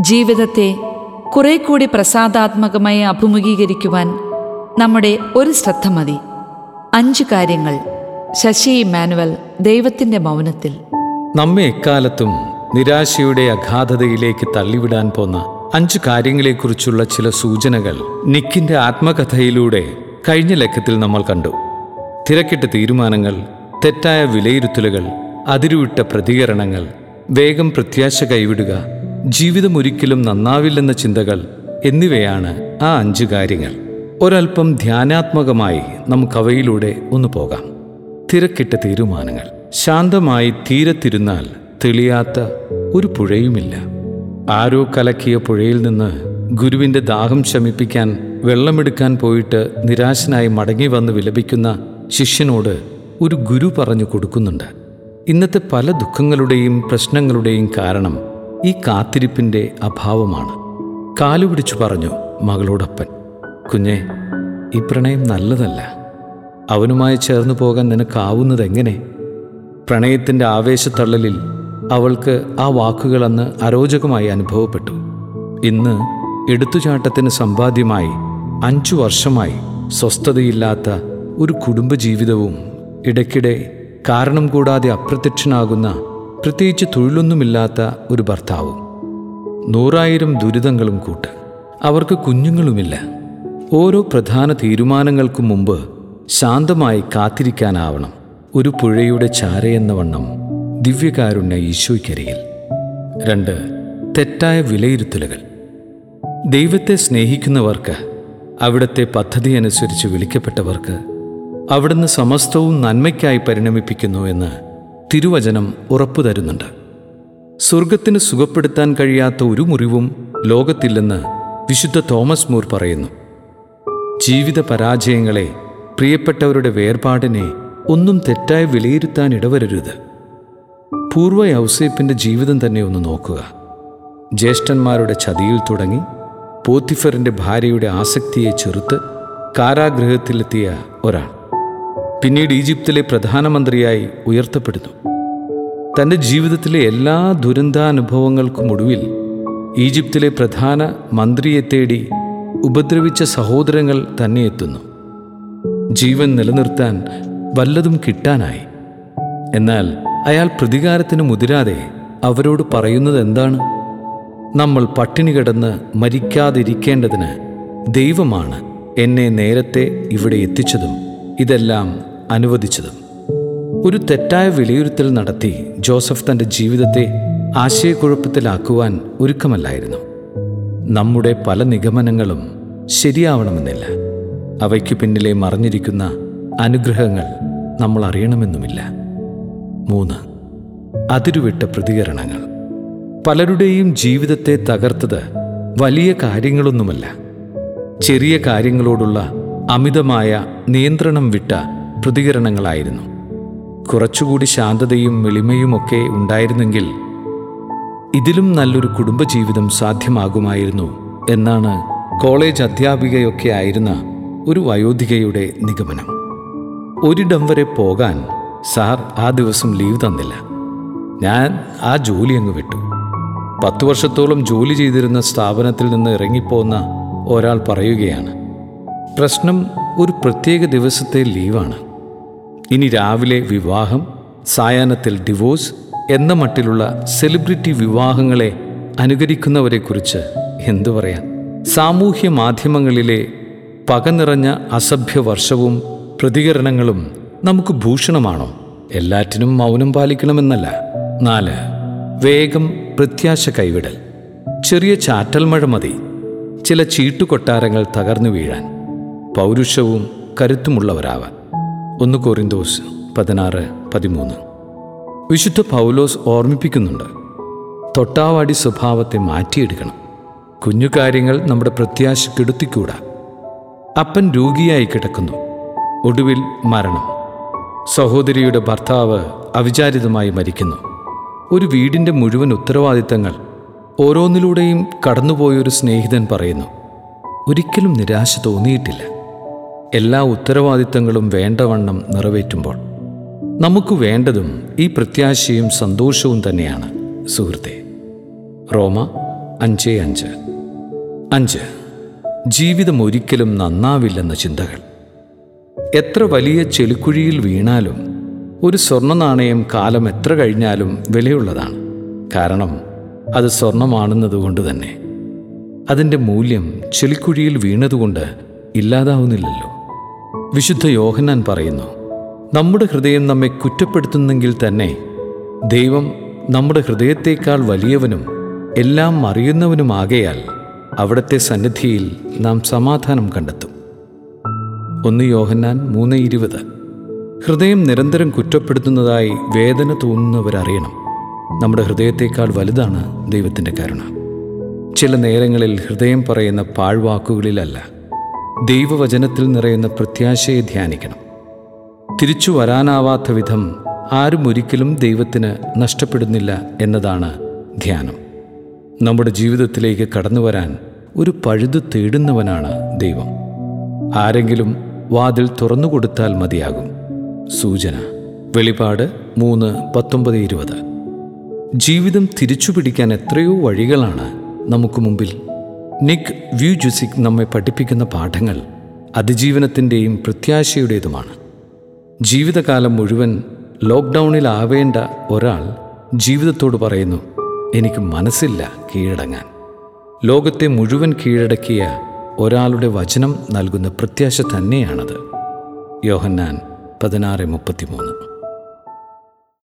ജീവിതത്തെ കുറെ കൂടി പ്രസാദാത്മകമായി അഭിമുഖീകരിക്കുവാൻ നമ്മുടെ ഒരു ശ്രദ്ധ മതി. അഞ്ച് കാര്യങ്ങൾ ശശി ഇമാനുവൽ ദൈവത്തിന്റെ മൗനത്തിൽ. നമ്മെ എക്കാലത്തും നിരാശയുടെ അഗാധതയിലേക്ക് തള്ളിവിടാൻ പോന്ന അഞ്ച് കാര്യങ്ങളെക്കുറിച്ചുള്ള ചില സൂചനകൾ നിക്കിന്റെ ആത്മകഥയിലൂടെ കഴിഞ്ഞ ലക്കത്തിൽ നമ്മൾ കണ്ടു. തിരക്കിട്ട തീരുമാനങ്ങൾ തെറ്റായ വിലയിരുത്തലുകൾ അതിരുവിട്ട പ്രതികരണങ്ങൾ വേഗം പ്രത്യാശ കൈവിടുക ജീവിതം ഒരിക്കലും നന്നാവില്ലെന്ന ചിന്തകൾ എന്നിവയാണ് ആ അഞ്ച് കാര്യങ്ങൾ. ഒരൽപ്പം ധ്യാനാത്മകമായി നമുക്കവയിലൂടെ ഒന്ന് പോകാം. തിരക്കിട്ട തീരുമാനങ്ങൾ. ശാന്തമായി തീരത്തിരുന്നാൽ തെളിയാത്ത ഒരു പുഴയുമില്ല. ആരോ കലക്കിയ പുഴയിൽ നിന്ന് ഗുരുവിന്റെ ദാഹം ശമിപ്പിക്കാൻ വെള്ളമെടുക്കാൻ പോയിട്ട് നിരാശനായി മടങ്ങി വന്ന് വിലപിക്കുന്ന ശിഷ്യനോട് ഒരു ഗുരു പറഞ്ഞു കൊടുക്കുന്നുണ്ട്. ഇന്നത്തെ പല ദുഃഖങ്ങളുടെയും പ്രശ്നങ്ങളുടെയും കാരണം ഈ കാത്തിരിപ്പിന്റെ അഭാവമാണ്. കാലുപിടിച്ചു പറഞ്ഞു മകളോടപ്പൻ കുഞ്ഞെ ഈ പ്രണയം നല്ലതല്ല. അവനുമായി ചേർന്നു പോകാൻ നിനക്കാവുന്നതെങ്ങനെ പ്രണയത്തിന്റെ ആവേശത്തള്ളലിൽ അവൾക്ക് ആ വാക്കുകളന്ന് അരോചകമായി അനുഭവപ്പെട്ടു. ഇന്ന് എടുത്തുചാട്ടത്തിന് സമ്പാദ്യമായി അഞ്ചു വർഷമായി സ്വസ്ഥതയില്ലാത്ത ഒരു കുടുംബജീവിതവും ഇടയ്ക്കിടെ കാരണം കൂടാതെ അപ്രത്യക്ഷനാകുന്ന പ്രത്യേകിച്ച് തൊഴിലൊന്നുമില്ലാത്ത ഒരു ഭർത്താവും. നൂറായിരം ദുരിതങ്ങളും കൂട്ട്. അവർക്ക് കുഞ്ഞുങ്ങളുമില്ല. ഓരോ പ്രധാന തീരുമാനങ്ങൾക്കും മുമ്പ് ശാന്തമായി കാത്തിരിക്കാനാവണം. ഒരു പുഴയുടെ ചാരയെന്ന വണ്ണം ദിവ്യകാരുണ്യ ഈശോയ്ക്കരികിൽ രണ്ട് തെറ്റായ വിലയിരുത്തലുകൾ. ദൈവത്തെ സ്നേഹിക്കുന്നവർക്ക് അവിടുത്തെ പദ്ധതി അനുസരിച്ച് വിളിക്കപ്പെട്ടവർക്ക് അവിടുന്ന് സമസ്തവും നന്മയ്ക്കായി പരിണമിപ്പിക്കുന്നു എന്ന് തിരുവചനം ഉറപ്പു തരുന്നുണ്ട്. സ്വർഗത്തിന് സുഖപ്പെടുത്താൻ കഴിയാത്ത ഒരു മുറിവും ലോകത്തില്ലെന്ന് വിശുദ്ധ തോമസ് മൂർ പറയുന്നു. ജീവിത പരാജയങ്ങളെ പ്രിയപ്പെട്ടവരുടെ വേർപാടിനെ ഒന്നും തെറ്റായി വിലയിരുത്താൻ ഇടവരരുത്. പൂർവ യൗസേപ്പിന്റെ ജീവിതം തന്നെ ഒന്ന് നോക്കുക. ജ്യേഷ്ഠന്മാരുടെ ചതിയിൽ തുടങ്ങി പോത്തിഫറിന്റെ ഭാര്യയുടെ ആസക്തിയെ ചെറുത്ത് കാരാഗൃഹത്തിലെത്തിയ ഒരാൾ. പിന്നീട് ഈജിപ്തിലെ പ്രധാനമന്ത്രിയായി ഉയർത്തപ്പെടുന്നു. തന്റെ ജീവിതത്തിലെ എല്ലാ ദുരന്താനുഭവങ്ങൾക്കും ഒടുവിൽ ഈജിപ്തിലെ പ്രധാന മന്ത്രിയെ തേടി ഉപദ്രവിച്ച സഹോദരങ്ങൾ തന്നെ എത്തുന്നു. ജീവൻ നിലനിർത്താൻ വല്ലതും കിട്ടാനായി. എന്നാൽ അയാൾ പ്രതികാരത്തിന് മുതിരാതെ അവരോട് പറയുന്നത് എന്താണ്? നമ്മൾ പട്ടിണി കിടന്ന് മരിക്കാതിരിക്കേണ്ടതിന് ദൈവമാണ് എന്നെ നേരത്തെ ഇവിടെ എത്തിച്ചതും ഇതെല്ലാം അനുവദിച്ചതും. ഒരു തെറ്റായ വിലയിരുത്തൽ നടത്തി ജോസഫ് തന്റെ ജീവിതത്തെ ആശയക്കുഴപ്പത്തിലാക്കുവാൻ ഒരുക്കമല്ലായിരുന്നു. നമ്മുടെ പല നിഗമനങ്ങളും ശരിയാവണമെന്നില്ല. അവയ്ക്ക് പിന്നിലെ മറഞ്ഞിരിക്കുന്ന അനുഗ്രഹങ്ങൾ നമ്മൾ അറിയണമെന്നുമില്ല. മൂന്ന് അതിരുവിട്ട പ്രതികരണങ്ങൾ. പലരുടെയും ജീവിതത്തെ തകർത്തത് വലിയ കാര്യങ്ങളൊന്നുമല്ല. ചെറിയ കാര്യങ്ങളോടുള്ള അമിതമായ നിയന്ത്രണം വിട്ട പ്രതികരണങ്ങളായിരുന്നു. കുറച്ചുകൂടി ശാന്തതയും എളിമയുമൊക്കെ ഉണ്ടായിരുന്നെങ്കിൽ ഇതിലും നല്ലൊരു കുടുംബജീവിതം സാധ്യമാകുമായിരുന്നു എന്നാണ് കോളേജ് അധ്യാപികയൊക്കെ ആയിരുന്ന ഒരു വയോധികയുടെ നിഗമനം. ഒരിടം വരെ പോകാൻ സാർ ആ ദിവസം ലീവ് തന്നില്ല. ഞാൻ ആ ജോലി അങ്ങ് വിട്ടു. പത്തു വർഷത്തോളം ജോലി ചെയ്തിരുന്ന സ്ഥാപനത്തിൽ നിന്ന് ഇറങ്ങിപ്പോന്ന ഒരാൾ പറയുകയാണ് പ്രശ്നം ഒരു പ്രത്യേക ദിവസത്തെ ലീവാണ്. ഇനി രാവിലെ വിവാഹം സായാഹ്നത്തിൽ ഡിവോഴ്സ് എന്ന മട്ടിലുള്ള സെലിബ്രിറ്റി വിവാഹങ്ങളെ അനുകരിക്കുന്നവരെക്കുറിച്ച് എന്തു പറയാൻ? സാമൂഹ്യ മാധ്യമങ്ങളിലെ പക നിറഞ്ഞ അസഭ്യ വർഷവും പ്രതികരണങ്ങളും നമുക്ക് ഭൂഷണമാണോ? എല്ലാറ്റിനും മൗനം പാലിക്കണമെന്നല്ല. നാല് വേഗം പ്രത്യാശ കൈവിടൽ. ചെറിയ ചാറ്റൽ മഴ മതി. ചില ചീട്ടുകൊട്ടാരങ്ങൾ തകർന്നു വീഴാൻ. പൗരുഷവും കരുത്തുമുള്ളവരാവാൻ. ഒന്ന് കോറിന്തോസ് പതിനാറ് പതിമൂന്ന്. വിശുദ്ധ പൗലോസ് ഓർമ്മിപ്പിക്കുന്നുണ്ട് തൊട്ടാവാടി സ്വഭാവത്തെ മാറ്റിയെടുക്കണം. കുഞ്ഞു കാര്യങ്ങൾ നമ്മുടെ പ്രത്യാശ കെടുത്തിക്കൂടാ. അപ്പൻ രോഗിയായി കിടക്കുന്നു ഒടുവിൽ മരണം. സഹോദരിയുടെ ഭർത്താവ് അവിചാരിതമായി മരിക്കുന്നു. ഒരു വീടിന്റെ മുഴുവൻ ഉത്തരവാദിത്തങ്ങൾ ഓരോന്നിലൂടെയും കടന്നുപോയൊരു സ്നേഹിതൻ പറയുന്നു ഒരിക്കലും നിരാശ തോന്നിയിട്ടില്ല. എല്ലാ ഉത്തരവാദിത്തങ്ങളും വേണ്ടവണ്ണം നിറവേറ്റുമ്പോൾ നമുക്ക് വേണ്ടതും ഈ പ്രത്യാശയും സന്തോഷവും തന്നെയാണ്. സുഹൃത്തെ റോമ അഞ്ച് അഞ്ച്. അഞ്ച്. ജീവിതം ഒരിക്കലും നന്നാവില്ലെന്ന ചിന്തകൾ. എത്ര വലിയ ചെളിക്കുഴിയിൽ വീണാലും ഒരു സ്വർണ നാണയം കാലം എത്ര കഴിഞ്ഞാലും വിലയുള്ളതാണ്. കാരണം അത് സ്വർണമാണെന്നതുകൊണ്ട് തന്നെ. അതിന്റെ മൂല്യം ചെളിക്കുഴിയിൽ വീണതുകൊണ്ട് ഇല്ലാതാവുന്നില്ലല്ലോ. വിശുദ്ധ യോഹന്നാൻ പറയുന്നു നമ്മുടെ ഹൃദയം നമ്മെ കുറ്റപ്പെടുത്തുന്നെങ്കിൽ തന്നെ ദൈവം നമ്മുടെ ഹൃദയത്തേക്കാൾ വലിയവനും എല്ലാം അറിയുന്നവനുമാകയാൽ അവിടുത്തെ സന്നിധിയിൽ നാം സമാധാനം കണ്ടെത്തും. ഒന്ന് യോഹന്നാൻ മൂന്ന് ഇരുപത്. ഹൃദയം നിരന്തരം കുറ്റപ്പെടുത്തുന്നതായി വേദന തോന്നുന്നവരറിയണം. നമ്മുടെ ഹൃദയത്തേക്കാൾ വലുതാണ് ദൈവത്തിന്റെ കരുണ. ചില നേരങ്ങളിൽ ഹൃദയം പറയുന്ന പാഴ്വാക്കുകളിലല്ല ദൈവവചനത്തിൽ നിറയുന്ന പ്രത്യാശയെ ധ്യാനിക്കണം. തിരിച്ചു വരാനാവാത്ത വിധം ആരും ഒരിക്കലും ദൈവത്തിന് നഷ്ടപ്പെടുന്നില്ല എന്നതാണ് ധ്യാനം. നമ്മുടെ ജീവിതത്തിലേക്ക് കടന്നു വരാൻ ഒരു പഴുത് തേടുന്നവനാണ് ദൈവം. ആരെങ്കിലും വാതിൽ തുറന്നു കൊടുത്താൽ മതിയാകും. സൂചന വെളിപാട് മൂന്ന് പത്തൊമ്പത് ഇരുപത്. ജീവിതം തിരിച്ചു പിടിക്കാൻ എത്രയോ വഴികളാണ് നമുക്ക് മുമ്പിൽ നിക് വ്യൂ ജുസിക് നമ്മെ പഠിപ്പിക്കുന്ന പാഠങ്ങൾ അതിജീവനത്തിന്റെയും പ്രത്യാശയുടേതുമാണ്. ജീവിതകാലം മുഴുവൻ ലോക്ക്ഡൗണിലാവേണ്ട ഒരാൾ ജീവിതത്തോട് പറയുന്നു എനിക്ക് മനസ്സില്ല കീഴടങ്ങാൻ. ലോകത്തെ മുഴുവൻ കീഴടക്കിയ ഒരാളുടെ വചനം നൽകുന്ന പ്രത്യാശ തന്നെയാണത്. യോഹന്നാൻ പതിനാറ് മുപ്പത്തിമൂന്ന്.